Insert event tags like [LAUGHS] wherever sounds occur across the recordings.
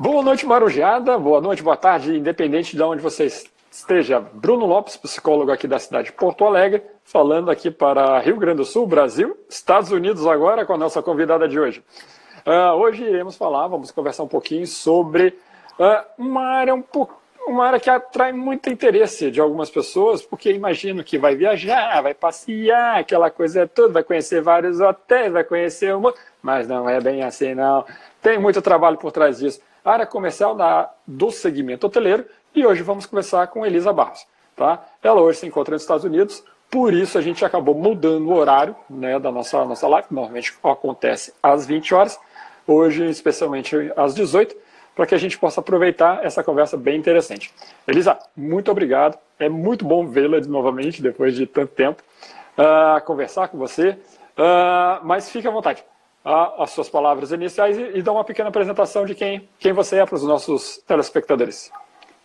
Boa noite, Marujada. Boa noite, boa tarde, independente de onde você esteja. Bruno Lopes, psicólogo aqui da cidade de Porto Alegre, falando aqui para Rio Grande do Sul, Brasil, Estados Unidos agora com a nossa convidada de hoje. Uh, hoje iremos falar, vamos conversar um pouquinho sobre uh, uma área um pouco uma área que atrai muito interesse de algumas pessoas, porque imagino que vai viajar, vai passear, aquela coisa toda, vai conhecer vários hotéis, vai conhecer uma, mas não é bem assim não. Tem muito trabalho por trás disso. Área comercial do segmento hoteleiro e hoje vamos conversar com Elisa Barros. Tá? Ela hoje se encontra nos Estados Unidos, por isso a gente acabou mudando o horário né, da nossa, nossa live, normalmente acontece às 20 horas, hoje especialmente às 18 para que a gente possa aproveitar essa conversa bem interessante. Elisa, muito obrigado. É muito bom vê-la novamente depois de tanto tempo, uh, conversar com você. Uh, mas fique à vontade. Uh, as suas palavras iniciais e, e dá uma pequena apresentação de quem, quem você é para os nossos telespectadores.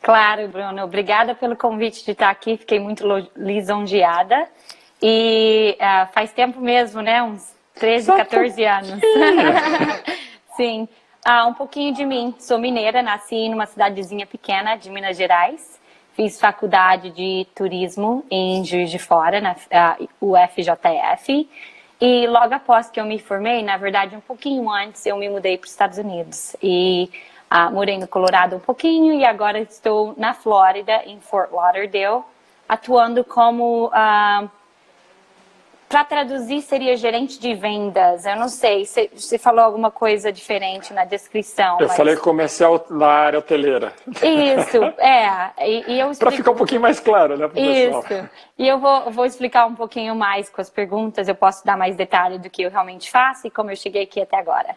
Claro, Bruno. Obrigada pelo convite de estar aqui. Fiquei muito lisonjeada. E uh, faz tempo mesmo, né? Uns 13, Só 14 anos. [LAUGHS] Sim. Ah, um pouquinho de mim. Sou mineira, nasci numa cidadezinha pequena de Minas Gerais. Fiz faculdade de turismo em Juiz de Fora, na UFJF. E logo após que eu me formei, na verdade, um pouquinho antes, eu me mudei para os Estados Unidos. E ah, morei no Colorado um pouquinho e agora estou na Flórida, em Fort Lauderdale, atuando como. Ah, para traduzir seria gerente de vendas. Eu não sei, você falou alguma coisa diferente na descrição. Eu mas... falei comercial na área hoteleira. Isso, [LAUGHS] é. E, e eu explico... Para ficar um pouquinho mais claro, né, Isso. Pessoal. E eu vou, vou explicar um pouquinho mais com as perguntas. Eu posso dar mais detalhe do que eu realmente faço e como eu cheguei aqui até agora.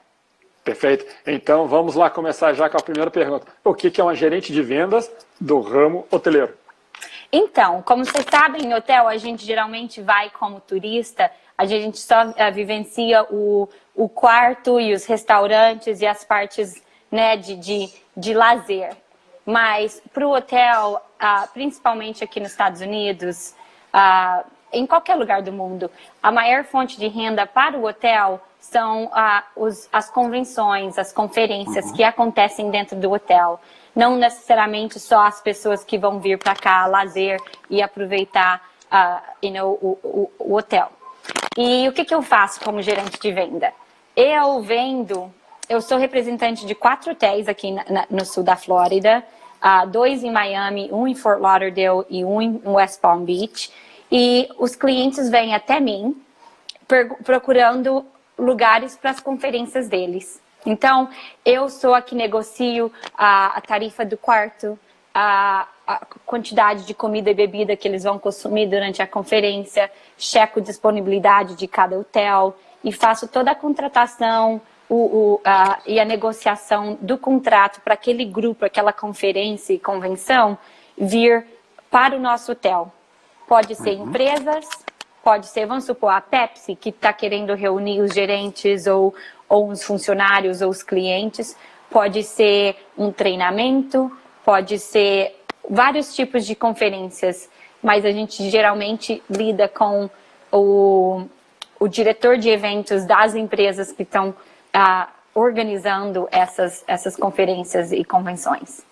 Perfeito. Então vamos lá começar já com a primeira pergunta. O que é uma gerente de vendas do ramo hoteleiro? Então, como vocês sabem, em hotel a gente geralmente vai como turista, a gente só uh, vivencia o, o quarto e os restaurantes e as partes né, de, de, de lazer. Mas para o hotel, uh, principalmente aqui nos Estados Unidos, uh, em qualquer lugar do mundo, a maior fonte de renda para o hotel são os, as convenções, as conferências uhum. que acontecem dentro do hotel não necessariamente só as pessoas que vão vir para cá lazer e aproveitar uh, you know, o, o, o, hotel. E o que, que eu faço como gerente de venda? Eu vendo, eu sou representante de quatro hotéis aqui na, na, no sul da Flórida, uh, dois em Miami, um em Fort Lauderdale e um em West Palm Beach. E os clientes vêm até mim procurando lugares para as conferências deles. Então, eu sou a que negocio a, a tarifa do quarto, a, a, quantidade de comida e bebida que eles vão consumir durante a conferência, checo disponibilidade de cada hotel e faço toda a contratação o, o, a, e a negociação do contrato para aquele grupo, aquela conferência e convenção vir para o nosso hotel. Pode ser uhum. empresas, pode ser, vamos supor, a Pepsi, que está querendo reunir os gerentes ou ou os funcionários ou os clientes, pode ser um treinamento, pode ser vários tipos de conferências, mas a gente geralmente lida com o, o diretor de eventos das empresas que estão ah, organizando essas, essas conferências e convenções.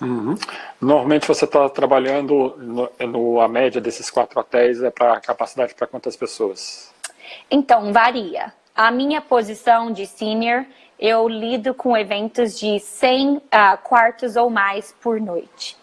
Uhum. Normalmente você está trabalhando no, no, a média desses quatro hotéis é para capacidade para quantas pessoas? Então varia. A minha posição de senior, eu lido com eventos de 100 uh, ah, quartos ou mais por noite.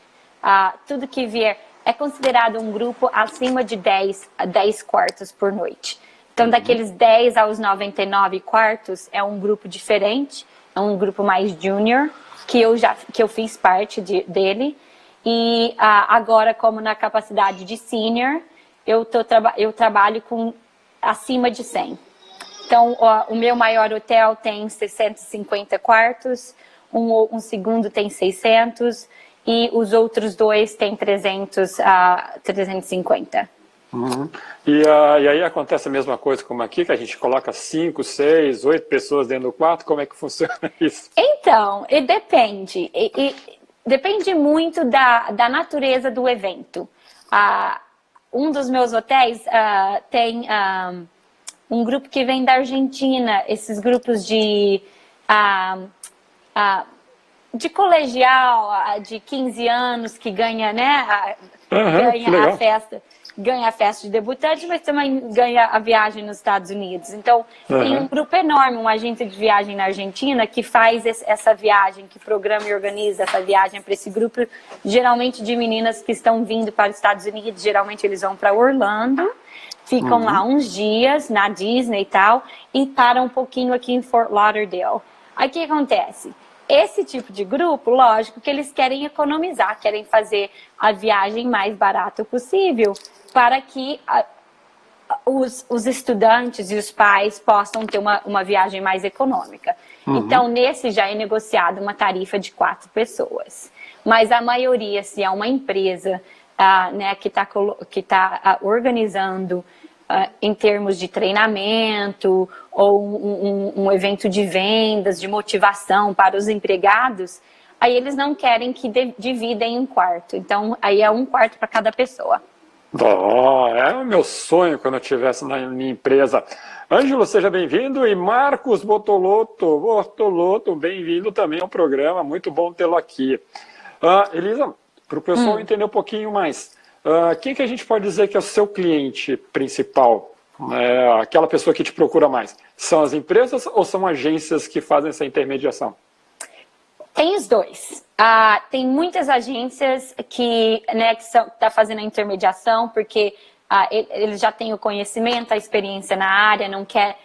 Uh, tudo que vier é considerado um grupo acima de 10, 10 quartos por noite. Então, daqueles 10 aos 99 quartos, é um grupo diferente, é um grupo mais junior, que eu já que eu fiz parte de, dele. E uh, agora, como na capacidade de senior, eu, tô, eu trabalho com acima de 100. Então, o, o meu maior hotel tem 650 quartos, um, um segundo tem 600 e os outros dois têm 300 a 350. Uhum. E, uh, e, aí acontece a mesma coisa como aqui, que a gente coloca 5, 6, 8 pessoas dentro do quarto, como é que [LAUGHS] funciona isso? Então, e depende. E, e, depende muito da, da natureza do evento. Uh, um dos meus hotéis uh, tem um grupo que vem da Argentina, esses grupos de, ah, ah, de colegial, de 15 anos, que ganha, né? A, Uhum, ganha a festa. Ganha a festa de debutante, mas também ganha a viagem nos Estados Unidos. Então, tem Uhum. um grupo enorme, uma agência de viagem na Argentina, que faz esse- essa viagem, que programa e organiza essa viagem para esse grupo, geralmente de meninas que estão vindo para os Estados Unidos. Geralmente eles vão para Orlando, ficam lá uns dias na Disney e tal, e param um pouquinho aqui em Fort Lauderdale. Aí o que acontece? Esse tipo de grupo, lógico que eles querem economizar, querem fazer a viagem mais barata possível para que a- os, os estudantes e os pais possam ter uma, uma viagem mais econômica. Então, nesse já é negociada uma tarifa de quatro pessoas. Mas a maioria, se é uma empresa ah, né, que está que tá, ah, organizando em termos de treinamento ou um, um- um evento de vendas, de motivação para os empregados, aí eles não querem que de- dividem um quarto. Então, aí é um quarto para cada pessoa. Oh, é o meu sonho quando eu estivesse na minha empresa. Ângelo, seja bem-vindo. E Marcos Botoloto, Botoloto, bem-vindo também ao programa. Muito bom tê-lo aqui. Ah, Elisa, para o pessoal entender um pouquinho mais, ah, quem que a gente pode dizer que é o seu cliente principal? É, aquela pessoa que te procura mais? São as empresas ou são agências que fazem essa intermediação? Tem os dois. Ah, tem muitas agências que né, estão fazendo a intermediação porque ah, eles já têm o conhecimento, a experiência na área, não quer.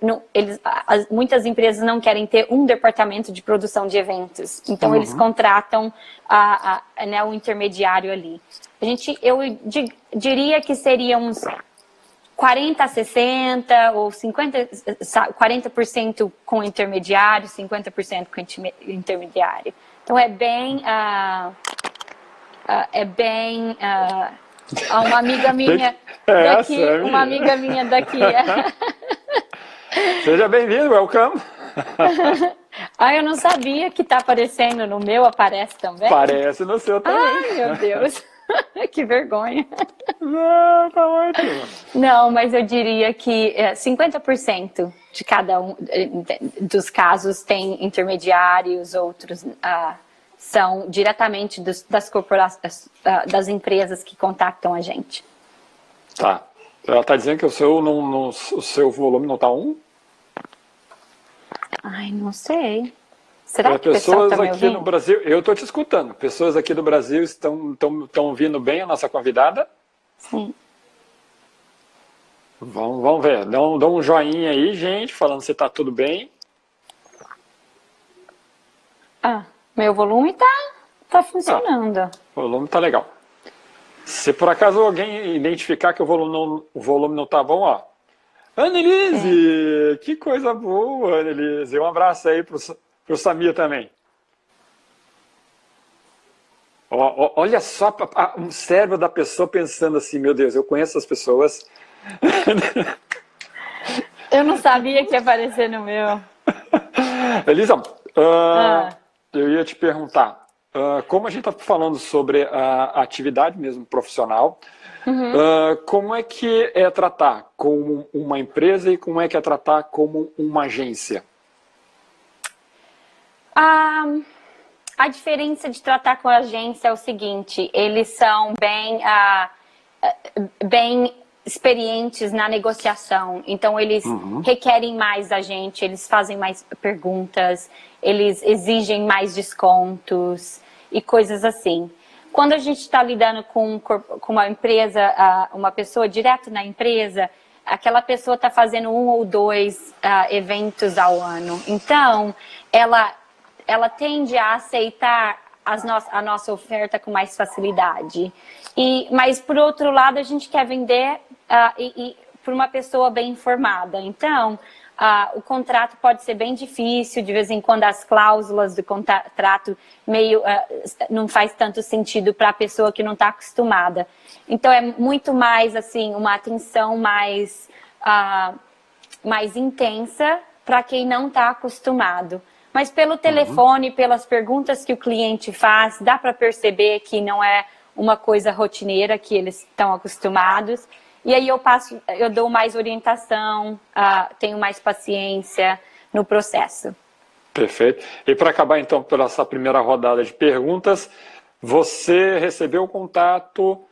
Não- eles, as- muitas empresas não querem ter um departamento de produção de eventos, então eles contratam a, a, né, o intermediário ali. A gente, eu di- diria que seria uns 40 a 60 ou 50, sa- 40% com intermediário, 50% com intermediário. Então é bem, ah, ah, é bem, ah, [LAUGHS] uma amiga minha daqui, uma amiga minha daqui. É. Seja bem-vindo, welcome. [LAUGHS] ah, eu não sabia que tá aparecendo no meu, aparece também. Parece no seu também. Ai, meu Deus. [LAUGHS] que vergonha. Não, tá ótimo. Não, mas eu diria que é, 50% de cada um eh, dos casos tem intermediários, outros ah, são diretamente dos- das corporações, ah, das empresas que contactam a gente. Tá. Ela tá dizendo que o seu, não, não- o seu volume não tá um? Ai, não sei. Será que pessoas está me aqui no Brasil, eu tô te escutando. Pessoas aqui do Brasil estão, estão, estão ouvindo bem a nossa convidada? Sim. Vamos, vamos ver. Dá um, dá um joinha aí, gente, falando se tá tudo bem. Ah, meu volume tá, tá funcionando. O volume tá legal. Se por acaso alguém identificar que o volume não, o volume não tá bom, ó. Annelise! Que coisa boa, Annelise. Um abraço aí pro, pro Samir também. Ó, ó, olha só o cérebro da pessoa pensando assim, meu Deus, eu conheço as pessoas. Eu não sabia que ia aparecer no meu. [LAUGHS] Elisa, ah, Ah. eu ia te perguntar, ah, como a gente está falando sobre a atividade mesmo profissional, ah, como é que é tratar como uma empresa e como é que é tratar como uma agência? Ah, a diferença de tratar com a agência é o seguinte: eles são bem, ah, bem experientes na negociação, então eles requerem mais da gente, eles fazem mais perguntas, eles exigem mais descontos e coisas assim. Quando a gente está lidando com, com uma empresa, uma pessoa direto na empresa, aquela pessoa está fazendo um ou dois ah, eventos ao ano. Então, ela, ela tende a aceitar no a nossa oferta com mais facilidade. E, mas, por outro lado, a gente quer vender ah, e, e por uma pessoa bem informada. Então, ah, o contrato pode ser bem difícil, de vez em quando as cláusulas do contrato meio ah, não faz tanto sentido para a pessoa que não está acostumada. Então é muito mais assim uma atenção mais ah, mais intensa para quem não está acostumado. Mas pelo telefone, pelas perguntas que o cliente faz, dá para perceber que não é uma coisa rotineira que eles estão acostumados. E aí eu passo, eu dou mais orientação, ah, tenho mais paciência no processo. Perfeito. E para acabar então pela essa primeira rodada de perguntas, você recebeu o contato,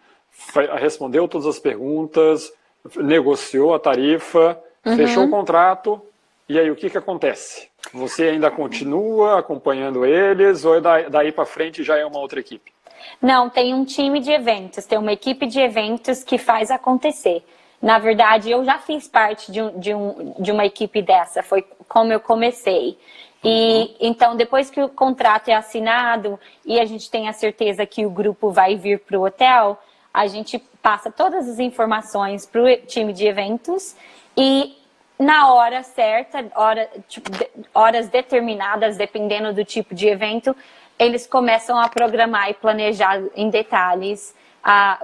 respondeu todas as perguntas, negociou a tarifa, uhum. fechou o contrato, e aí o que, que acontece? Você ainda continua acompanhando eles ou daí, daí para frente já é uma outra equipe? Não, tem um time de eventos, tem uma equipe de eventos que faz acontecer. Na verdade, eu já fiz parte de, um, de, um, de uma equipe dessa, foi como eu comecei. E uhum. então, depois que o contrato é assinado e a gente tem a certeza que o grupo vai vir para o hotel, a gente passa todas as informações para o time de eventos e na hora certa, hora, tipo, horas determinadas, dependendo do tipo de evento, eles começam a programar e planejar em detalhes a,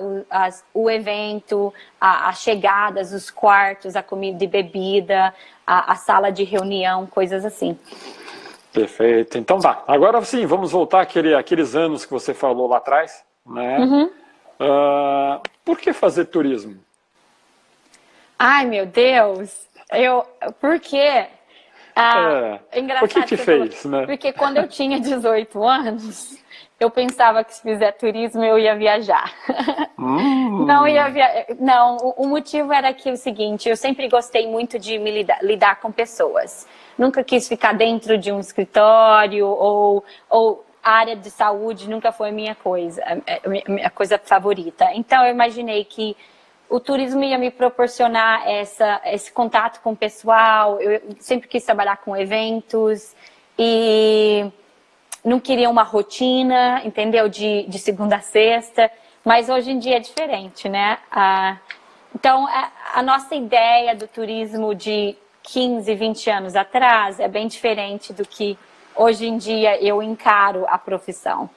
o evento, as chegadas, os quartos, a comida e bebida, a, a sala de reunião, coisas assim. Perfeito. Então tá. Agora sim, vamos voltar àquele, àqueles anos que você falou lá atrás. Né? Uhum. Uh, por que fazer turismo? Ai, meu Deus! Eu, por quê? Ah, é, engraçado. O que te fez, falou, né? Porque quando eu tinha 18 anos, eu pensava que se fizer turismo eu ia viajar. Hum. Não ia via... Não, o motivo era que o seguinte, eu sempre gostei muito de me lidar, lidar com pessoas. Nunca quis ficar dentro de um escritório ou, ou área de saúde nunca foi a minha coisa, a minha coisa favorita. Então eu imaginei que o turismo ia me proporcionar essa, esse contato com o pessoal. Eu sempre quis trabalhar com eventos e não queria uma rotina, entendeu? De, de segunda a sexta. Mas hoje em dia é diferente, né? Ah, então, a, a nossa ideia do turismo de 15, 20 anos atrás é bem diferente do que hoje em dia eu encaro a profissão.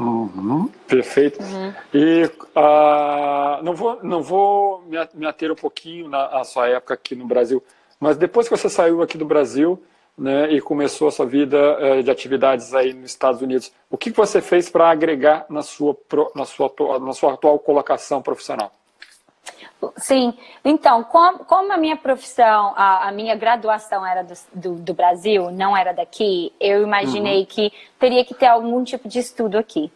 Uhum, perfeito. Uhum. E uh, não vou, não vou me ater um pouquinho na sua época aqui no Brasil, mas depois que você saiu aqui do Brasil né, e começou a sua vida uh, de atividades aí nos Estados Unidos, o que você fez para agregar na sua, na, sua, na sua atual colocação profissional? Sim, então, como, a minha profissão, a, a minha graduação era do, do, do, Brasil, não era daqui, eu imaginei uhum. que teria que ter algum tipo de estudo aqui.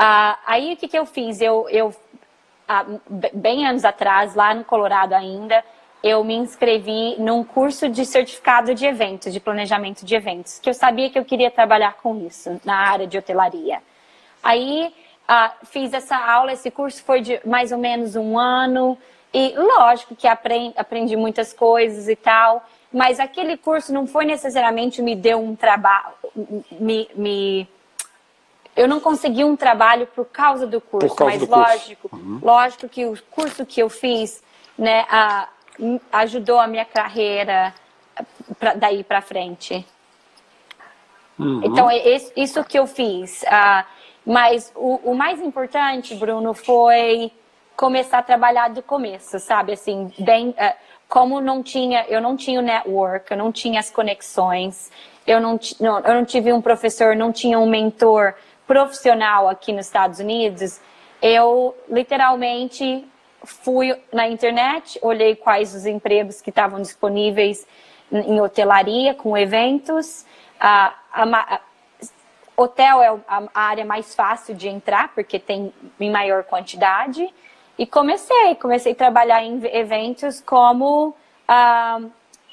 Uh, aí o que, que eu fiz? Eu, eu uh, bem anos atrás, lá no Colorado ainda, eu me inscrevi num curso de certificado de eventos, de planejamento de eventos, que eu sabia que eu queria trabalhar com isso, na área de hotelaria. Aí uh, fiz essa aula, esse curso foi de mais ou menos um ano, e lógico que aprendi, aprendi muitas coisas e tal, mas aquele curso não foi necessariamente me deu um trabalho, me, me, eu não consegui um trabalho por causa do curso, causa mas do lógico, curso. Uhum. lógico que o curso que eu fiz, né, a, ajudou a minha carreira pra, daí para frente. Uhum. Então é isso que eu fiz. Uh, mas o, o mais importante, Bruno, foi começar a trabalhar do começo, sabe? Assim, bem, uh, como não tinha, eu não tinha o network, eu não tinha as conexões, eu não, não, eu não tive um professor, não tinha um mentor profissional aqui nos Estados Unidos, eu literalmente fui na internet, olhei quais os empregos que estavam disponíveis em hotelaria, com eventos. a, a, hotel é a área mais fácil de entrar, porque tem em maior quantidade. E comecei, comecei a trabalhar em eventos como ah,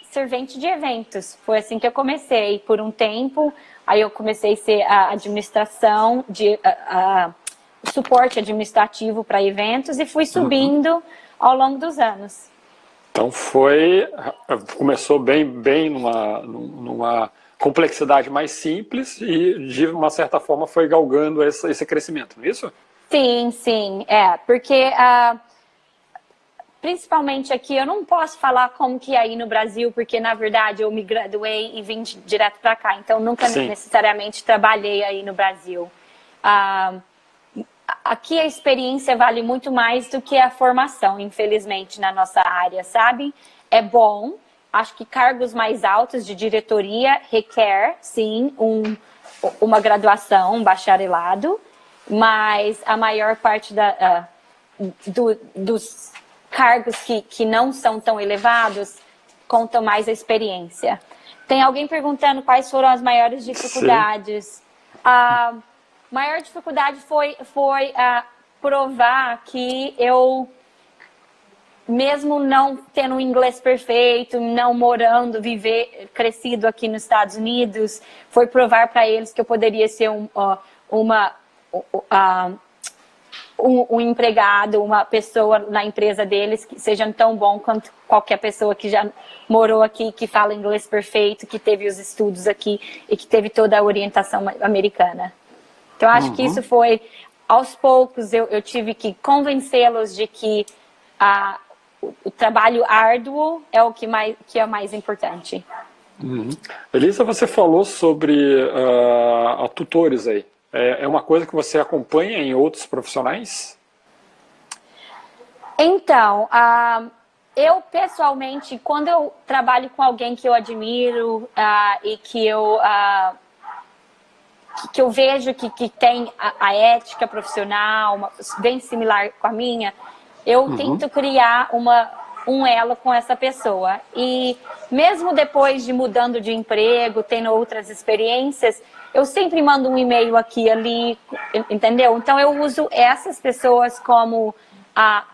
servente de eventos. Foi assim que eu comecei por um tempo. Aí eu comecei a ser a administração de a, a suporte administrativo para eventos e fui uhum. subindo uhum. ao longo dos anos. Então foi começou bem bem numa numa complexidade mais simples e de uma certa forma foi galgando esse, esse crescimento, não é isso? Sim, sim, é, porque uh, principalmente aqui eu não posso falar como que é aí no Brasil, porque na verdade eu me graduei e vim direto para cá, então nunca sim. necessariamente trabalhei aí no Brasil. Uh, aqui a experiência vale muito mais do que a formação, infelizmente, na nossa área, sabe? É bom, acho que cargos mais altos de diretoria requer, sim, um, uma graduação, um bacharelado, mas a maior parte da, uh, do, dos cargos que, que não são tão elevados contam mais a experiência. tem alguém perguntando quais foram as maiores dificuldades. A maior dificuldade foi, foi uh, provar que eu, mesmo não tendo um inglês perfeito, não morando, viver, crescido aqui nos Estados Unidos, foi provar para eles que eu poderia ser um, uh, uma. Um, um, empregado, uma pessoa na empresa deles que seja tão bom quanto qualquer pessoa que já morou aqui, que fala inglês perfeito, que teve os estudos aqui e que teve toda a orientação americana. Então, acho uhum. que isso foi, aos poucos, eu, eu tive que convencê-los de que a, o, o, trabalho árduo é o que, mais, que é mais importante. Uhum. Elisa, você falou sobre uh, a tutores aí. É, é uma coisa que você acompanha em outros profissionais? Então, uh, eu pessoalmente, quando eu trabalho com alguém que eu admiro uh, e que eu, uh, que eu vejo que, que tem a, a ética profissional uma, bem similar com a minha, eu uhum. tento criar uma, um elo com essa pessoa. E mesmo depois de mudando de emprego, tendo outras experiências, eu sempre mando um e-mail aqui ali, entendeu? Então eu uso essas pessoas como a,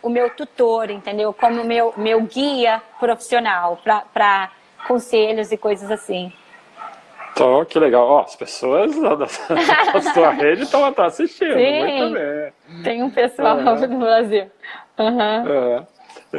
o meu tutor, entendeu? Como meu, meu guia profissional para conselhos e coisas assim. Então, que legal. Ó, as pessoas da, da [LAUGHS] sua rede estão assistindo. Sim, muito bem. Tem um pessoal é. no Brasil. Uhum.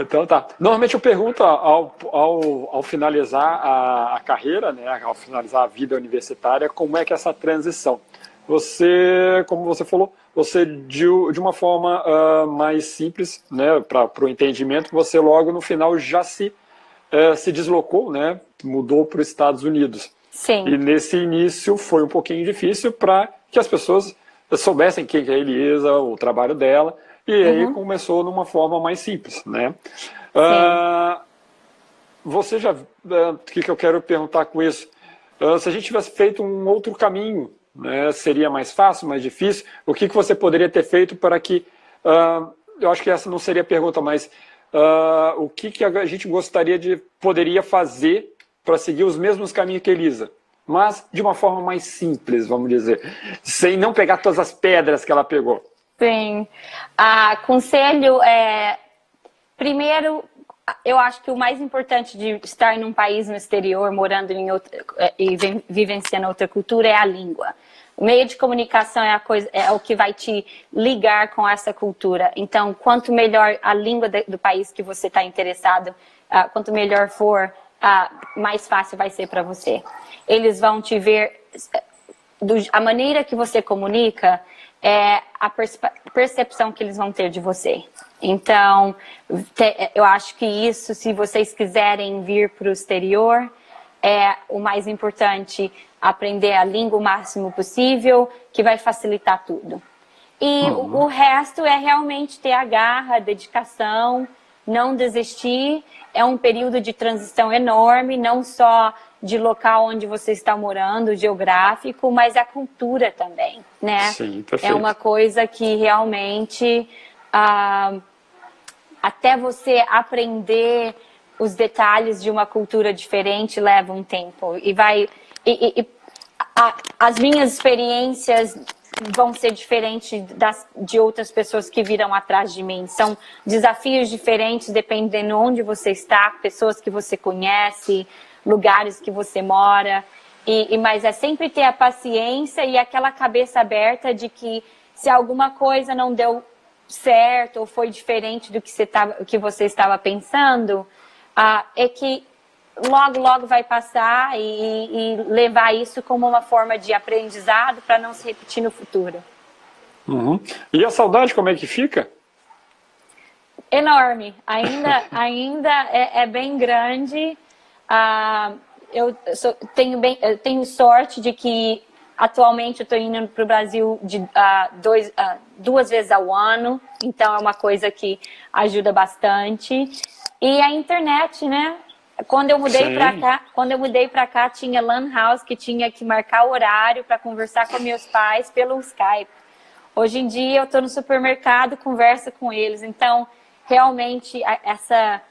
Então tá. Normalmente eu pergunto ao, ao, ao finalizar a, a, carreira, né, ao finalizar a vida universitária, como é que é essa transição? Você, como você falou, você de, de uma forma uh, mais simples, né, para o entendimento, você logo no final já se, uh, se deslocou, né, mudou para os Estados Unidos. Sim. E nesse início foi um pouquinho difícil para que as pessoas soubessem quem é a Elisa, o trabalho dela, e aí uhum. começou numa forma mais simples, né? Uh, você já, ah, o que, que eu quero perguntar com isso? Uh, se a gente tivesse feito um outro caminho, né, seria mais fácil, mais difícil? O que, que você poderia ter feito para que, eu acho que essa não seria a pergunta, mas o que, que a gente gostaria de, poderia fazer para seguir os mesmos caminhos que Elisa? Mas de uma forma mais simples, vamos dizer, sem não pegar todas as pedras que ela pegou. Sim. Ah, conselho é. Primeiro, eu acho que o mais importante de estar em um país no exterior, morando em outra, é, e vivenciando outra cultura, é a língua. O meio de comunicação é, a coisa, é o que vai te ligar com essa cultura. Então, quanto melhor a língua do país que você está interessado, uh, quanto melhor for, uh, mais fácil vai ser para você. Eles vão te ver. A maneira que você comunica é a percepção que eles vão ter de você. Então, eu acho que isso, se vocês quiserem vir para o exterior, é o mais importante aprender a língua o máximo possível, que vai facilitar tudo. E uhum. o, o resto é realmente ter a garra, a dedicação, não desistir. É um período de transição enorme, não só de local onde você está morando, geográfico, mas a cultura também, né? Sim, perfeito. É uma coisa que realmente ah, até você aprender os detalhes de uma cultura diferente leva um tempo e vai e, e, a, as minhas experiências vão ser diferentes das, de outras pessoas que viram atrás de mim. São desafios diferentes dependendo onde você está, pessoas que você conhece, lugares que você mora. E, e, mas é sempre ter a paciência e aquela cabeça aberta de que se alguma coisa não deu certo ou foi diferente do que você, tava, que você estava pensando, ah, é que logo, logo vai passar e, e, levar isso como uma forma de aprendizado para não se repetir no futuro. Uhum. E a saudade, como é que fica? Enorme. Ainda, [LAUGHS] ainda é, é bem grande. Ah, eu, sou, tenho, bem, eu tenho sorte de que atualmente eu estou indo para o Brasil de, ah, dois, ah, duas vezes ao ano, então é uma coisa que ajuda bastante. E a internet, né? Quando eu mudei para cá, quando eu mudei para cá, tinha lan house que tinha que marcar horário para conversar com meus pais pelo Skype. Hoje em dia eu estou no supermercado, converso com eles. Então, realmente essa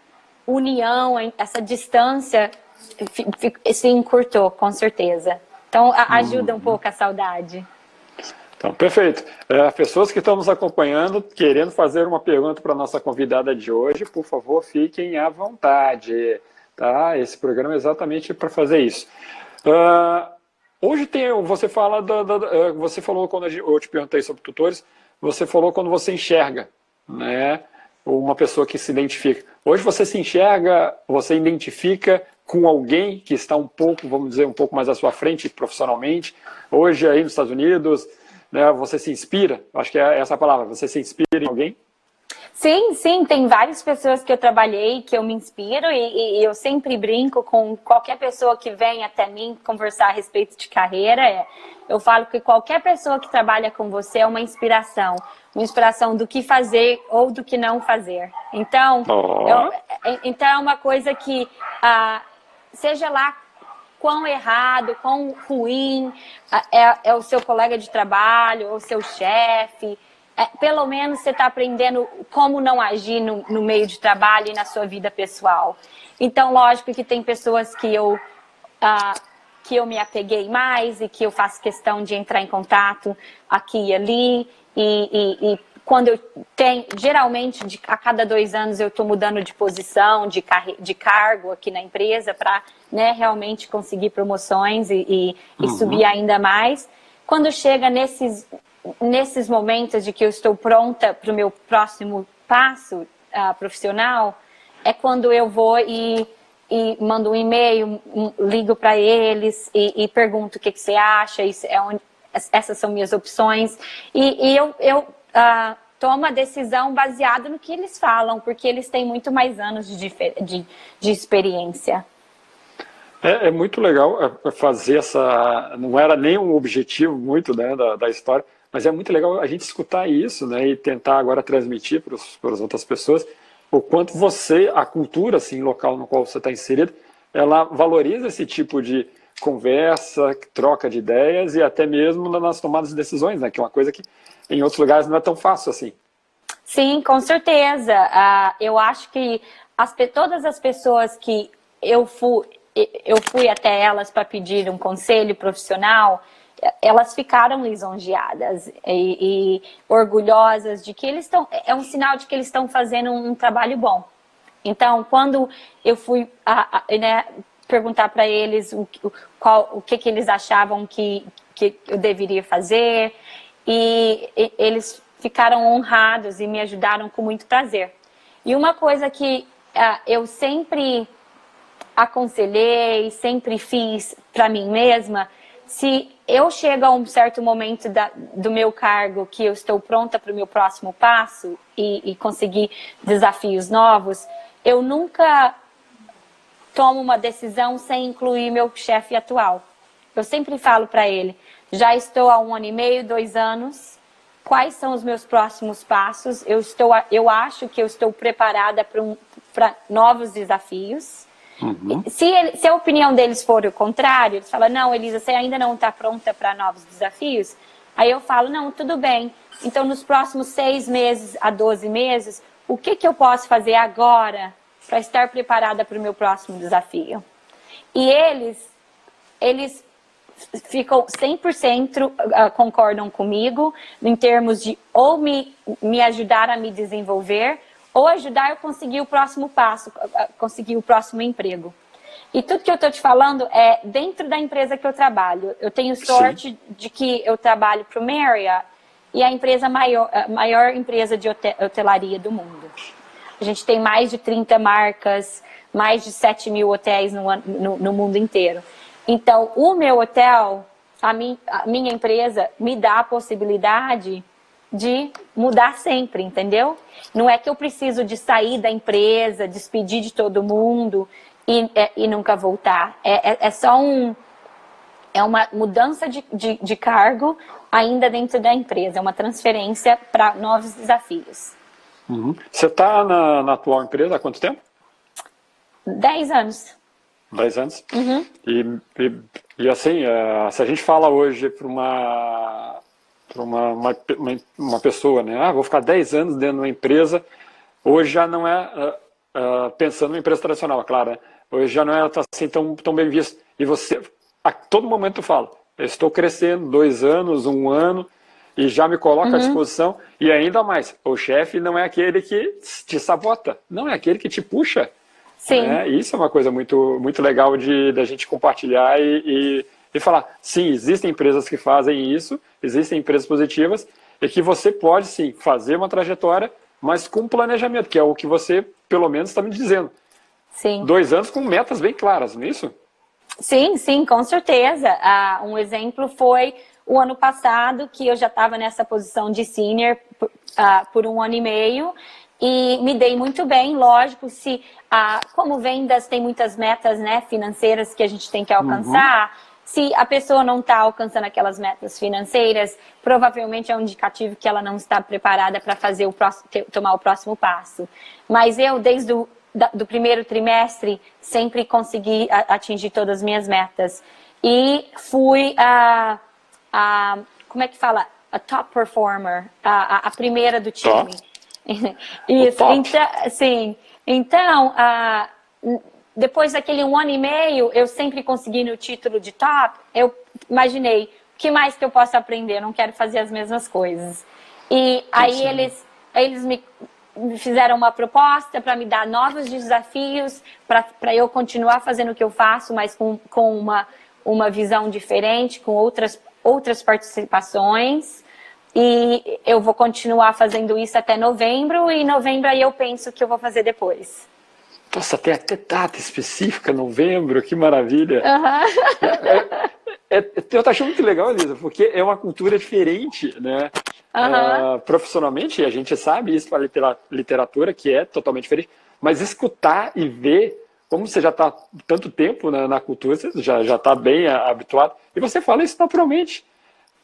união, essa distância se encurtou, com certeza. Então, ajuda um uhum. pouco a saudade. Então, perfeito. É, pessoas que estão nos acompanhando, querendo fazer uma pergunta para a nossa convidada de hoje, por favor, fiquem à vontade. Tá? Esse programa é exatamente para fazer isso. Uh, hoje tem, você fala, da, da, é, você falou quando eu te perguntei sobre tutores, você falou quando você enxerga, né? Uma pessoa que se identifica. Hoje você se enxerga, você identifica com alguém que está um pouco, vamos dizer, um pouco mais à sua frente profissionalmente. Hoje aí nos Estados Unidos, né, você se inspira, acho que é essa a palavra, você se inspira em alguém? Sim, sim, tem várias pessoas que eu trabalhei, que eu me inspiro e, e eu sempre brinco com qualquer pessoa que vem até mim conversar a respeito de carreira. É, eu falo que qualquer pessoa que trabalha com você é uma inspiração, uma inspiração do que fazer ou do que não fazer. Então, oh. eu, é, então é uma coisa que ah, seja lá quão errado, quão ruim é, é o seu colega de trabalho, ou o seu chefe. É, pelo menos você está aprendendo como não agir no, no, meio de trabalho e na sua vida pessoal. Então, lógico que tem pessoas que eu, uh, que eu me apeguei mais e que eu faço questão de entrar em contato aqui e ali. E, e, e quando eu tenho, geralmente, de, a cada dois anos eu estou mudando de posição, de, car de cargo aqui na empresa para né, realmente conseguir promoções e, e, uhum. e, subir ainda mais. Quando chega nesses, nesses momentos de que eu estou pronta para o meu próximo passo uh, profissional, é quando eu vou e, e mando um e-mail, ligo para eles e, pergunto o que, que você acha, é onde, essas são minhas opções. E, eu, eu uh, toma a decisão baseada no que eles falam, porque eles têm muito mais anos de, de, de experiência. É, é, muito legal é, é fazer essa. Não era nem um objetivo muito né, da, da história, mas é muito legal a gente escutar isso né, e tentar agora transmitir para as outras pessoas o quanto você, a cultura assim, local no qual você está inserido, ela valoriza esse tipo de conversa, troca de ideias e até mesmo nas tomadas de decisões, né, que é uma coisa que em outros lugares não é tão fácil assim. Sim, com certeza. Uh, eu acho que as, todas as pessoas que eu fui, eu fui até elas para pedir um conselho profissional, elas ficaram lisonjeadas e, e, orgulhosas de que eles estão. É um sinal de que eles estão fazendo um, trabalho bom. Então, quando eu fui a, a, né, perguntar para eles o, qual, o que, que eles achavam que, que eu deveria fazer, e, e eles ficaram honrados e me ajudaram com muito prazer. E uma coisa que uh, eu sempre aconselhei, sempre fiz para mim mesma, se eu chego a um certo momento da, do meu cargo que eu estou pronta para o meu próximo passo e, e conseguir desafios novos, eu nunca tomo uma decisão sem incluir meu chefe atual. Eu sempre falo para ele: já estou há um ano e meio, dois anos. Quais são os meus próximos passos? Eu estou, eu acho que eu estou preparada para um, novos desafios. Uhum. Se, se, a opinião deles for o contrário, eles falam, não, Elisa, você ainda não está pronta para novos desafios, aí eu falo, não, tudo bem. Então, nos próximos seis meses a 12 meses, o que, que eu posso fazer agora para estar preparada para o meu próximo desafio? E eles, eles ficam 100% ah, concordam comigo em termos de ou me, me ajudar a me desenvolver ou ajudar a conseguir o próximo passo, conseguir o próximo emprego. E tudo que eu estou te falando é dentro da empresa que eu trabalho. Eu tenho sorte Sim. de que eu trabalho para o Marriott e a empresa maior, a maior empresa de hotelaria do mundo. A gente tem mais de 30 marcas, mais de 7 mil hotéis no, no, no mundo inteiro. Então, o meu hotel, a, mi, a minha empresa, me dá a possibilidade de mudar sempre, entendeu? Não é que eu preciso de sair da empresa, despedir de todo mundo e, é, e nunca voltar. É, é, é, só um. É uma mudança de, de, de cargo ainda dentro da empresa, é uma transferência para novos desafios. Uhum. Você está na, na, atual empresa há quanto tempo? Dez anos. Dez anos? Uhum. E, e, e, assim, é, se a gente fala hoje para uma para uma, uma, uma, pessoa, né? Ah, vou ficar 10 anos dentro de uma empresa. Hoje já não é uh, uh, pensando numa empresa tradicional, claro. Né? hoje já não é assim tão, tão bem visto. E você, a todo momento fala, estou crescendo, dois anos, um ano, e já me coloca uhum. à disposição. E ainda mais, o chefe não é aquele que te sabota, não é aquele que te puxa. Sim. Né? Isso é uma coisa muito, muito legal de da gente compartilhar e, e, e falar. Sim, existem empresas que fazem isso, existem empresas positivas, e que você pode sim fazer uma trajetória, mas com planejamento, que é o que você, pelo menos, está me dizendo. Sim. Dois anos com metas bem claras, não é isso? Sim, sim, com certeza. Uh, um exemplo foi o ano passado, que eu já estava nessa posição de senior uh, por um ano e meio, e me dei muito bem, lógico, se uh, como vendas tem muitas metas né, financeiras que a gente tem que alcançar. Uhum. Se a pessoa não está alcançando aquelas metas financeiras, provavelmente é um indicativo que ela não está preparada para fazer o próximo, tomar o próximo passo. Mas eu, desde o do primeiro trimestre, sempre consegui atingir todas as minhas metas. E fui a, a como é que fala? A top performer, a, a primeira do time. [LAUGHS] Isso, então, sim. Então, depois daquele um ano e meio, eu sempre consegui no título de top, eu imaginei, o que mais que eu posso aprender? Eu não quero fazer as mesmas coisas. E aí eles, eles me fizeram uma proposta para me dar novos desafios, para eu continuar fazendo o que eu faço, mas com, com uma, uma visão diferente, com outras, outras participações. E eu vou continuar fazendo isso até novembro, e em novembro aí eu penso que eu vou fazer depois. Nossa, tem até data específica, novembro, que maravilha. Uhum. É, é, eu acho muito legal, Elisa, porque é uma cultura diferente, né? Uhum. Uh, profissionalmente, a gente sabe isso para literatura, que é totalmente diferente, mas escutar e ver, como você já está tanto tempo na, na, cultura, você já está bem habituado, e você fala isso naturalmente.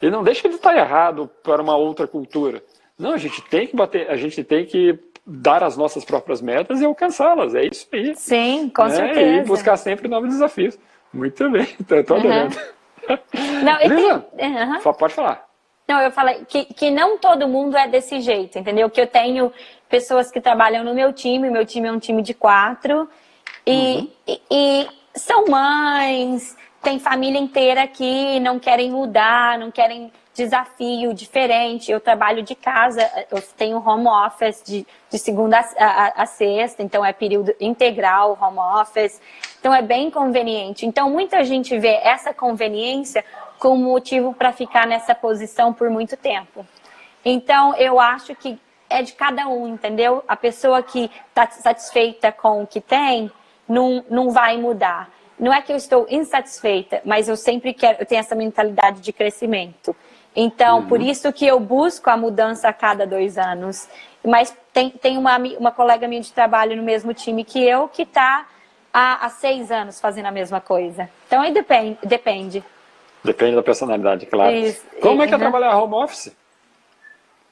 E não deixa de estar errado para uma outra cultura. Não, a gente tem que bater, a gente tem que dar as nossas próprias metas e alcançá-las. É isso aí. Sim, com né? certeza. E buscar sempre novos desafios. Muito bem, [LAUGHS] estou adorando. Uhum. Não, Lisa, tem... uhum. pode falar. Não, eu falei que, que não todo mundo é desse jeito, entendeu? Que eu tenho pessoas que trabalham no meu time, meu time é um time de quatro, e, uhum. e, e são mães, tem família inteira que não querem mudar, não querem desafio diferente. Eu trabalho de casa, eu tenho home office de, de segunda a, a, a, sexta, então é período integral home office. Então é bem conveniente. Então muita gente vê essa conveniência como motivo para ficar nessa posição por muito tempo. Então eu acho que é de cada um, entendeu? A pessoa que está satisfeita com o que tem não, não vai mudar. Não é que eu estou insatisfeita, mas eu sempre quero, eu tenho essa mentalidade de crescimento. Então, uhum. por isso que eu busco a mudança a cada dois anos. Mas tem, tem uma, uma colega minha de trabalho no mesmo time que eu que está há, há seis anos fazendo a mesma coisa. Então, aí depende. Depende, depende da personalidade, claro. Isso. Como é que é uhum. trabalhar home office?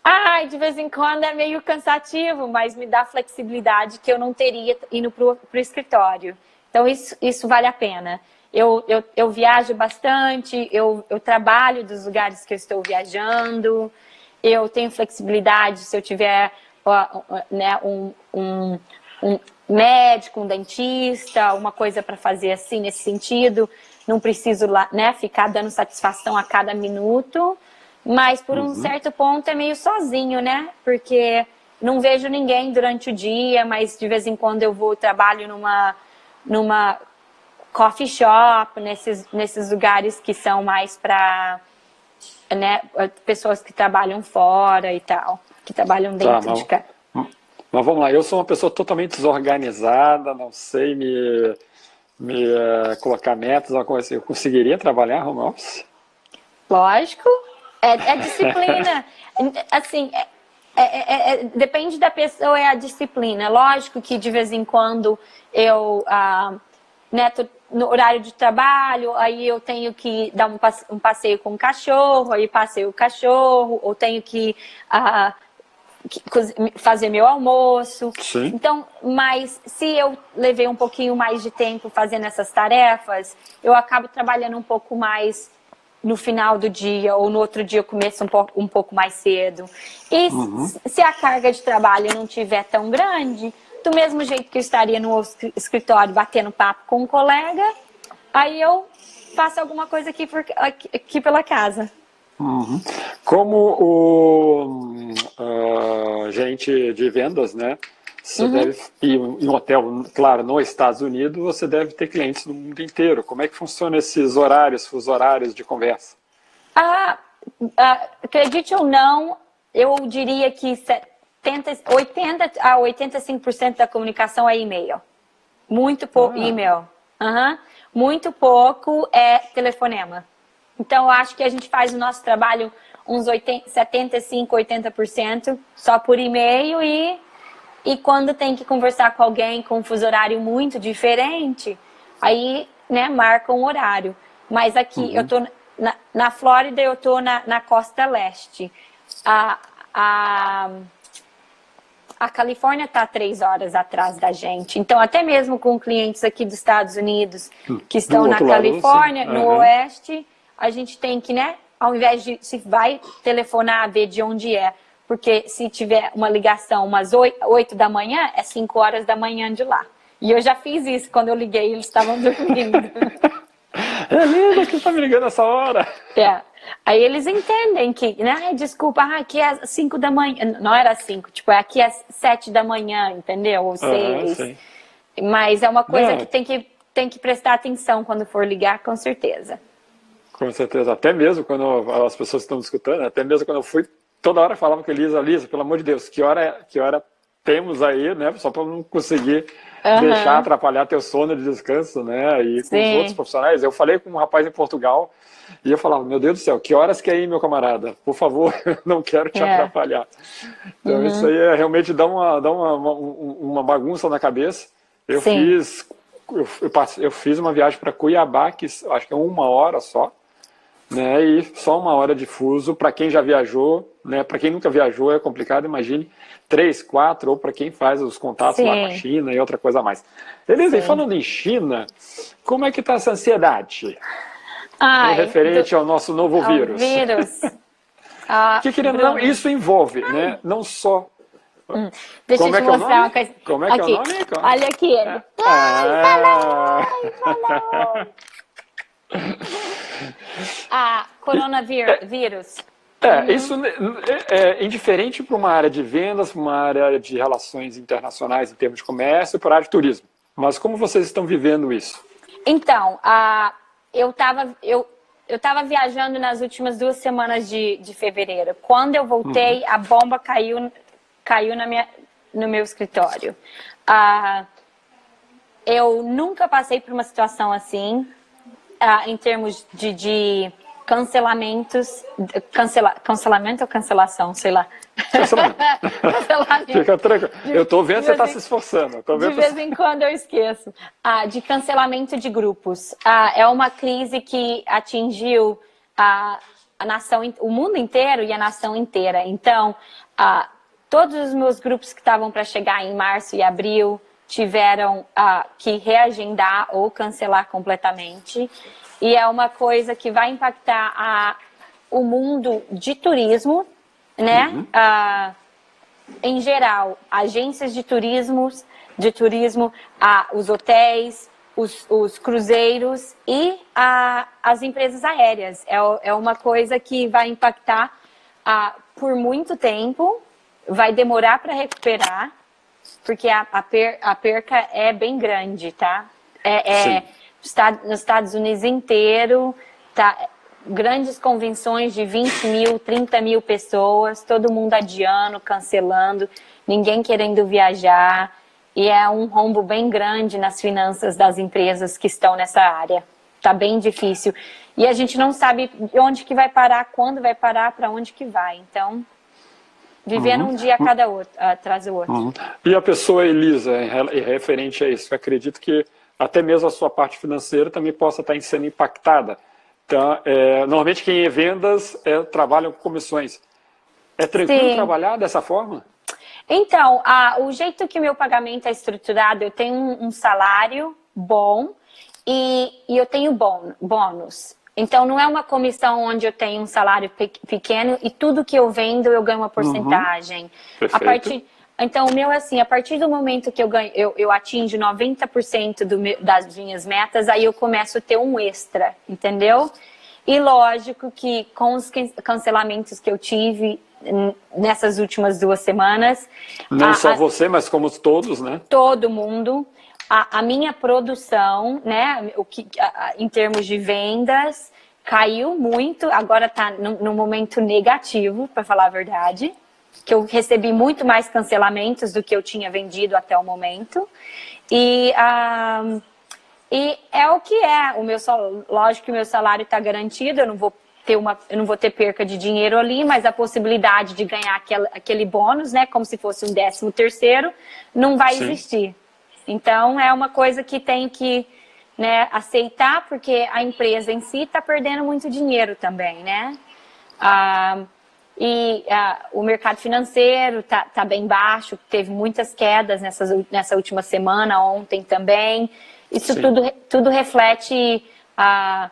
Ai, de vez em quando é meio cansativo, mas me dá flexibilidade que eu não teria indo para o escritório. Então, isso, isso vale a pena. Eu, eu, eu viajo bastante, eu, eu trabalho dos lugares que eu estou viajando, eu tenho flexibilidade se eu tiver né, um, um, um médico, um dentista, uma coisa para fazer assim nesse sentido. Não preciso né, ficar dando satisfação a cada minuto, mas por um uhum. certo ponto é meio sozinho, né? Porque não vejo ninguém durante o dia, mas de vez em quando eu vou trabalho numa numa coffee shop, nesses, nesses lugares que são mais para né, pessoas que trabalham fora e tal, que trabalham tá, dentro tá, mas, de casa. Mas vamos lá, eu sou uma pessoa totalmente desorganizada, não sei me, me uh, colocar metas, assim. Eu conseguiria trabalhar home office? Lógico, é, é disciplina. [LAUGHS] assim, é, é, é, é, depende da pessoa, é a disciplina. Lógico que de vez em quando eu. Uh, né, no horário de trabalho, aí eu tenho que dar um passeio com o cachorro, aí passeio o cachorro, ou tenho que, uh, fazer meu almoço. Sim. Então, mas se eu levei um pouquinho mais de tempo fazendo essas tarefas, eu acabo trabalhando um pouco mais no final do dia ou no outro dia eu começo um pouco, um pouco mais cedo. E uhum. se a carga de trabalho não tiver tão grande, do mesmo jeito que eu estaria no escritório batendo papo com um colega, aí eu faço alguma coisa aqui, por, aqui, aqui pela casa. Uhum. Como o uh, gente de vendas, né? Você uhum. deve ir em um hotel, claro, nos Estados Unidos, você deve ter clientes no mundo inteiro. Como é que funciona esses horários, os horários de conversa? Ah, ah, acredite ou não, eu diria que 70, 80 a 85% da comunicação é e-mail. Muito pouco ah. e-mail. Uhum. Muito pouco é telefonema. Então, eu acho que a gente faz o nosso trabalho uns 80, 75, 80% só por e-mail e e quando tem que conversar com alguém com um fuso horário muito diferente, aí, né, marca um horário. Mas aqui, uhum. eu tô na, na Flórida, eu tô na, na costa leste. A, a, a Califórnia está três horas atrás da gente. Então, até mesmo com clientes aqui dos Estados Unidos que estão na Califórnia, lado, no uhum. oeste, a gente tem que, né, ao invés de se vai telefonar, ver de onde é, porque se tiver uma ligação umas 8 da manhã, é 5 horas da manhã de lá. E eu já fiz isso quando eu liguei, eles estavam [LAUGHS] dormindo. É lindo que está me ligando essa hora. É. Aí eles entendem que, né? Desculpa, ah, aqui é 5 da manhã. Não era 5, tipo, aqui é 7 da manhã, entendeu? Ou 6. Uhum, Mas é uma coisa Não. que tem, que tem que prestar atenção quando for ligar, com certeza. Com certeza. Até mesmo quando as pessoas estão escutando, até mesmo quando eu fui toda hora falava com a Elisa, Elisa, pelo amor de Deus, que hora, que hora temos aí, né? Só para não conseguir uhum. deixar atrapalhar teu sono de descanso, né? E com Sim. os outros profissionais. Eu falei com um rapaz em Portugal e eu falava, meu Deus do céu, que horas que é aí, meu camarada? Por favor, [LAUGHS] não quero te é. atrapalhar. Então uhum. isso aí é, realmente dá uma, dá uma, uma, uma bagunça na cabeça. Eu Sim. fiz eu, eu, eu, fiz uma viagem para Cuiabá, que acho que é uma hora só né? E só uma hora de fuso para quem já viajou, né? Para quem nunca viajou é complicado, imagine três, quatro, ou para quem faz os contatos Sim. lá com a China e outra coisa mais. Beleza, Sim. e falando em China, como é que está essa ansiedade? Ai, referente do... ao nosso novo ao vírus. vírus. [LAUGHS] ah, que querendo não, isso envolve, né? Não só Hum. Deixa Como eu te é, é mostrar uma coisa. Como é que aqui. é o nome? Olha aqui. É. Ai, falou! Ai, falou! a coronavírus. É, uhum. isso é, é indiferente para uma área de vendas, para uma área de relações internacionais em termos de comércio, para a área de turismo. Mas como vocês estão vivendo isso? Então, a, eu estava eu, eu tava viajando nas últimas duas semanas de, de fevereiro. Quando eu voltei, uhum. a bomba caiu, caiu na minha, no meu escritório. Ah, eu nunca passei por uma situação assim ah, em termos de, de cancelamentos, cancela, cancelamento ou cancelação, sei lá. Cancelamento. [LAUGHS] Fica tranquilo. Eu estou vendo que você está se esforçando. de vez em quando eu esqueço. Ah, de cancelamento de grupos. Ah, é uma crise que atingiu a, a nação, o mundo inteiro e a nação inteira. Então, ah, todos os meus grupos que estavam para chegar em março e abril tiveram ah, que reagendar ou cancelar completamente. E é uma coisa que vai impactar a, o mundo de turismo, né? Uhum. Ah, em geral, agências de turismo, de turismo, ah, os hotéis, os, os cruzeiros e a, as empresas aéreas. É, é uma coisa que vai impactar ah, por muito tempo, vai demorar para recuperar porque a, a, per, a perca é bem grande, tá? É, é nos Estados Unidos inteiro, tá? Grandes convenções de 20 mil, 30 mil pessoas, todo mundo adiando, cancelando, ninguém querendo viajar. E é um rombo bem grande nas finanças das empresas que estão nessa área. Tá bem difícil. E a gente não sabe onde que vai parar, quando vai parar, para onde que vai. Então, Vivendo uhum. um dia a cada outro, atrás do outro. Uhum. E a pessoa Elisa, referente a isso, acredito que até mesmo a sua parte financeira também possa estar sendo impactada. Então, é, normalmente quem é vendas é, trabalha com comissões. É tranquilo Sim. trabalhar dessa forma? Então, a, o jeito que meu pagamento é estruturado, eu tenho um, um salário bom e, e eu tenho bon, bônus. Então, não é uma comissão onde eu tenho um salário pequeno e tudo que eu vendo eu ganho uma porcentagem. Uhum. A, partir, Então, o meu é assim, a partir do momento que eu ganho, eu, eu atingo 90% do, das minhas metas, aí eu começo a ter um extra, entendeu? E lógico que com os cancelamentos que eu tive nessas últimas duas semanas. Não a, só você, mas como todos, né? Todo mundo. A, a minha produção, né, o que, a, em termos de vendas, caiu muito. Agora está no momento negativo, para falar a verdade que eu recebi muito mais cancelamentos do que eu tinha vendido até o momento. E, uh, e é o que é. O meu lógico que o meu salário está garantido, eu não vou ter uma, eu não vou ter perca de dinheiro ali, mas a possibilidade de ganhar aquele, aquele bônus, né, como se fosse um décimo terceiro, não vai Sim. existir. Então é uma coisa que tem que né, aceitar, porque a empresa em si está perdendo muito dinheiro também, né? Uh, e uh, o mercado financeiro está tá bem baixo, teve muitas quedas nessas, nessa última semana, ontem também. Isso tudo, tudo reflete a,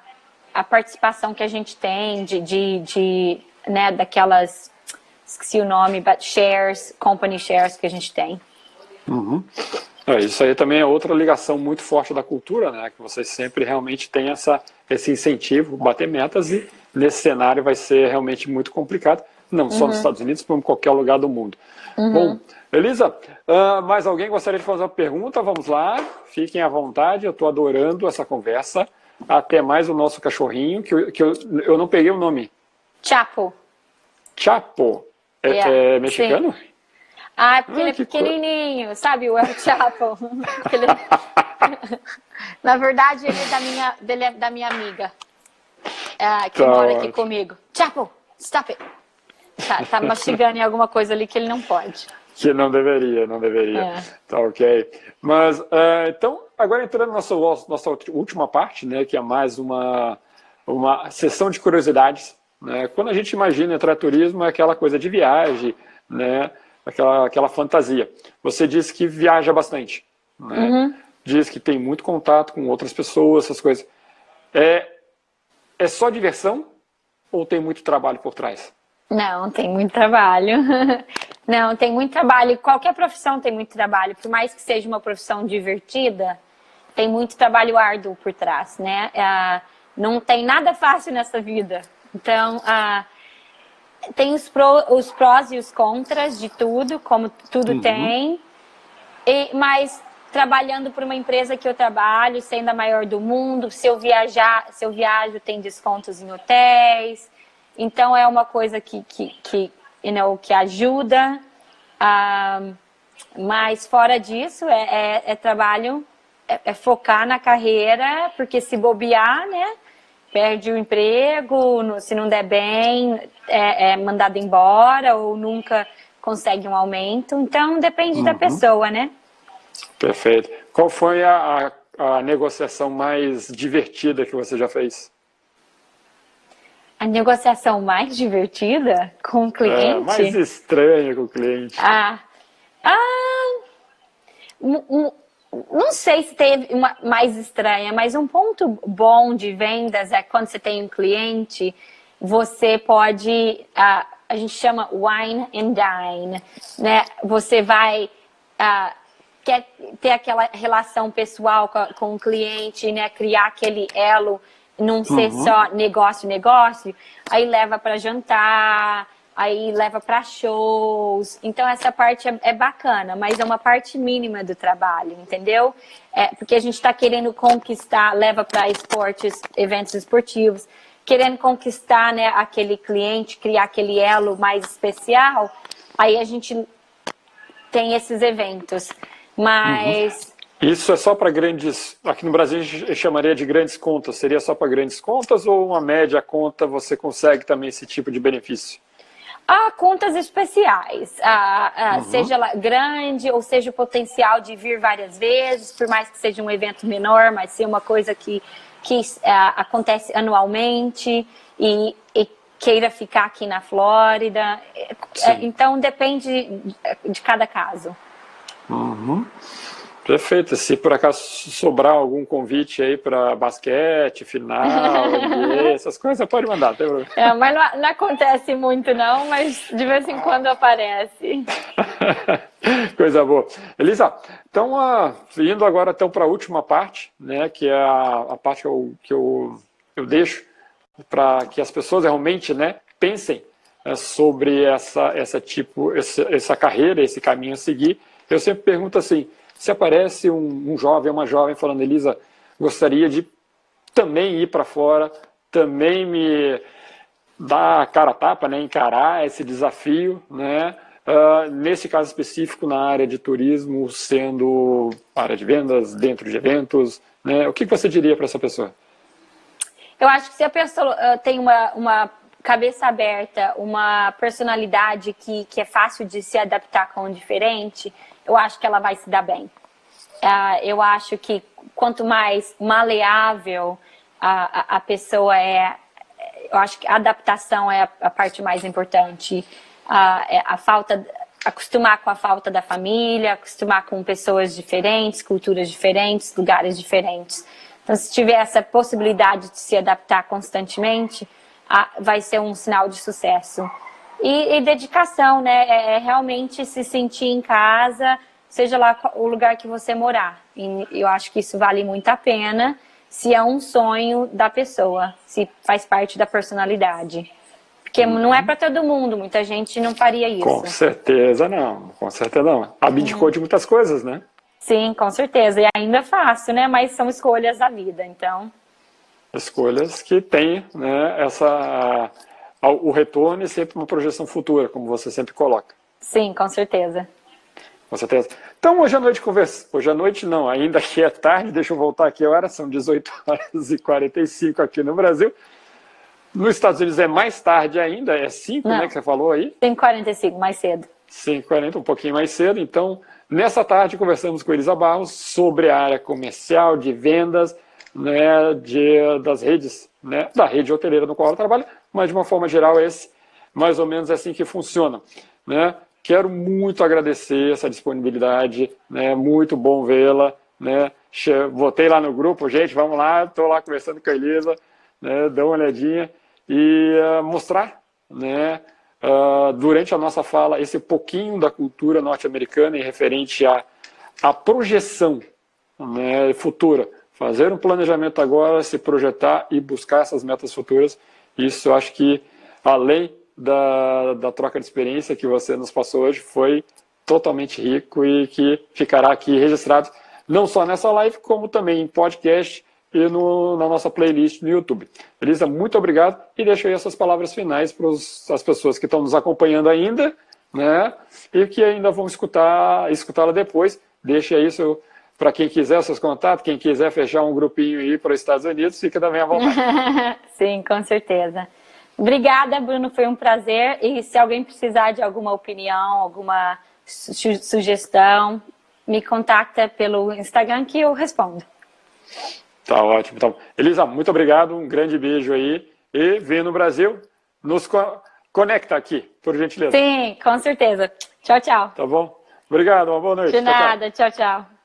a participação que a gente tem de, de, de né, daquelas, esqueci o nome, but shares, company shares que a gente tem. Uhum. É, isso aí também é outra ligação muito forte da cultura, né? Que vocês sempre realmente têm essa, esse incentivo, bater metas e nesse cenário vai ser realmente muito complicado não só uhum. nos Estados Unidos, como em qualquer lugar do mundo. Uhum. Bom, Elisa, uh, mais alguém gostaria de fazer uma pergunta? Vamos lá, fiquem à vontade, eu estou adorando essa conversa. Até mais o nosso cachorrinho, que, eu, que eu, eu não peguei o nome. Chapo. Chapo? É, yeah. é mexicano? Sim. Ah, é porque ah, ele é pequenininho, sabe? O El Chapo. [LAUGHS] ele... [LAUGHS] Na verdade, ele é da minha, dele é da minha amiga, é, que tá mora aqui comigo. Chapo, stop it. Tá, tá mastigando em alguma coisa ali que ele não pode. Que não deveria, não deveria. É. Tá ok. Mas, uh, então, agora entrando na nossa, nossa última parte, né, que é mais uma, uma sessão de curiosidades. Né? Quando a gente imagina turismo, é aquela coisa de viagem, né? aquela, aquela fantasia. Você disse que viaja bastante. Né? Uhum. Diz que tem muito contato com outras pessoas, essas coisas. É, é só diversão ou tem muito trabalho por trás? Não, tem muito trabalho. [LAUGHS] Não, tem muito trabalho. Qualquer profissão tem muito trabalho. Por mais que seja uma profissão divertida, tem muito trabalho árduo por trás, né? Ah, não tem nada fácil nessa vida. Então, ah, tem os, pro, os prós e os contras de tudo, como tudo uhum. tem. E, mas trabalhando por uma empresa que eu trabalho, sendo a maior do mundo, se eu viajar, se eu viajo, tem descontos em hotéis então é uma coisa que, que, que, you know, que ajuda. Uh, mas fora disso, é, é, é trabalho, é, é, focar na carreira, porque se bobear, né? Perde o emprego, se não der bem, é, é, mandado embora ou nunca consegue um aumento. Então depende uhum. da pessoa, né? Perfeito. Qual foi a, a, a negociação mais divertida que você já fez? A negociação mais divertida com o cliente? É, mais estranha com o cliente. Ah, ah não sei se teve uma mais estranha, mas um ponto bom de vendas é quando você tem um cliente, você pode, a, a gente chama wine and dine, né? Você vai a, quer ter aquela relação pessoal com, com o cliente, né? Criar aquele elo não ser uhum. só negócio, negócio, aí leva para jantar, aí leva para shows. Então essa parte é, é, bacana, mas é uma parte mínima do trabalho, entendeu? É, porque a gente está querendo conquistar, leva para esportes, eventos esportivos, querendo conquistar né, aquele cliente, criar aquele elo mais especial, aí a gente tem esses eventos. Mas uhum. Isso é só para grandes. Aqui no Brasil a gente chamaria de grandes contas. Seria só para grandes contas ou uma média conta você consegue também esse tipo de benefício? Ah, contas especiais, ah, ah, uhum. seja ela grande ou seja o potencial de vir várias vezes, por mais que seja um evento menor, mas ser uma coisa que, que ah, acontece anualmente e, e, queira ficar aqui na Flórida. Sim. Então depende de, de cada caso. Uhum. Perfeito. Se por acaso sobrar algum convite aí para basquete, final, [LAUGHS] NBA, essas coisas, pode mandar, tem problema. É, mas não, não, acontece muito não, mas de vez em quando aparece. [LAUGHS] Coisa boa. Elisa, então, uh, indo agora então para a última parte, né, que é a, a parte que, eu, que eu, eu deixo para que as pessoas realmente né, pensem uh, sobre essa, essa, tipo, essa, essa carreira, esse caminho a seguir. Eu sempre pergunto assim, se aparece um, um jovem, uma jovem falando, Elisa, gostaria de também ir para fora, também me dar a cara a tapa, né, encarar esse desafio, né, uh, nesse caso específico na área de turismo, sendo área de vendas, dentro de eventos, né, o que você diria para essa pessoa? Eu acho que se a pessoa uh, tem uma, uma cabeça aberta, uma personalidade que, que é fácil de se adaptar com o diferente, eu acho que ela vai se dar bem. Uh, eu acho que quanto mais maleável a, a, a, pessoa é, eu acho que a adaptação é a, a parte mais importante. É a falta, acostumar com a falta da família, acostumar com pessoas diferentes, culturas diferentes, lugares diferentes. Então, se tiver essa possibilidade de se adaptar constantemente, vai ser um sinal de sucesso. E, e dedicação, né? É, é realmente se sentir em casa seja lá o lugar que você morar. E eu acho que isso vale muito a pena se é um sonho da pessoa, se faz parte da personalidade. Porque uhum. não é para todo mundo, muita gente não faria isso. Com certeza não, com certeza não. Abdicou uhum. de muitas coisas, né? Sim, com certeza. E ainda é fácil, né? Mas são escolhas da vida, então. Escolhas que têm né, essa, o retorno e sempre uma projeção futura, como você sempre coloca. Sim, com certeza. Com certeza. Então, hoje à noite conversa. Hoje à noite não, ainda que é tarde, deixa eu voltar aqui a hora, são 18 horas e 45 aqui no Brasil. Nos Estados Unidos é mais tarde ainda, é 5, né, que você falou aí? 5h45, mais cedo. 5h40, um pouquinho mais cedo. Então, nessa tarde conversamos com Elisa Barros sobre a área comercial, de vendas, né, de, das redes, né, da rede hoteleira no qual ela trabalha, mas de uma forma geral, esse mais ou menos é assim que funciona. Né? Quero muito agradecer essa disponibilidade, né? Muito bom vê-la, né? Votei lá no grupo, gente, vamos lá, estou lá conversando com a Elisa, né? Dá uma olhadinha e uh, mostrar, né? Uh, durante a nossa fala, esse pouquinho da cultura norte-americana em referente à, à projeção né, futura. Fazer um planejamento agora, se projetar e buscar essas metas futuras. Isso eu acho que, além da, da troca de experiência que você nos passou hoje foi totalmente rico e que ficará aqui registrado não só nessa live, como também em podcast e no, na nossa playlist no YouTube. Elisa, muito obrigado e deixo aí essas palavras finais para as pessoas que estão nos acompanhando ainda, né? E que ainda vão escutar escutá-la depois. Deixe isso para quem quiser seus contatos, quem quiser fechar um grupinho aí para os Estados Unidos, fica também à vontade. [LAUGHS] Sim, com certeza. Obrigada, Bruno, foi um prazer. E se alguém precisar de alguma opinião, alguma su sugestão, me contacta pelo Instagram que eu respondo. Tá ótimo. Então, Elisa, muito obrigado, um grande beijo aí. E vem no Brasil, nos co conecta aqui, por gentileza. Sim, com certeza. Tchau, tchau. Tá bom? Obrigado, uma boa noite. De nada, tchau, tchau. tchau.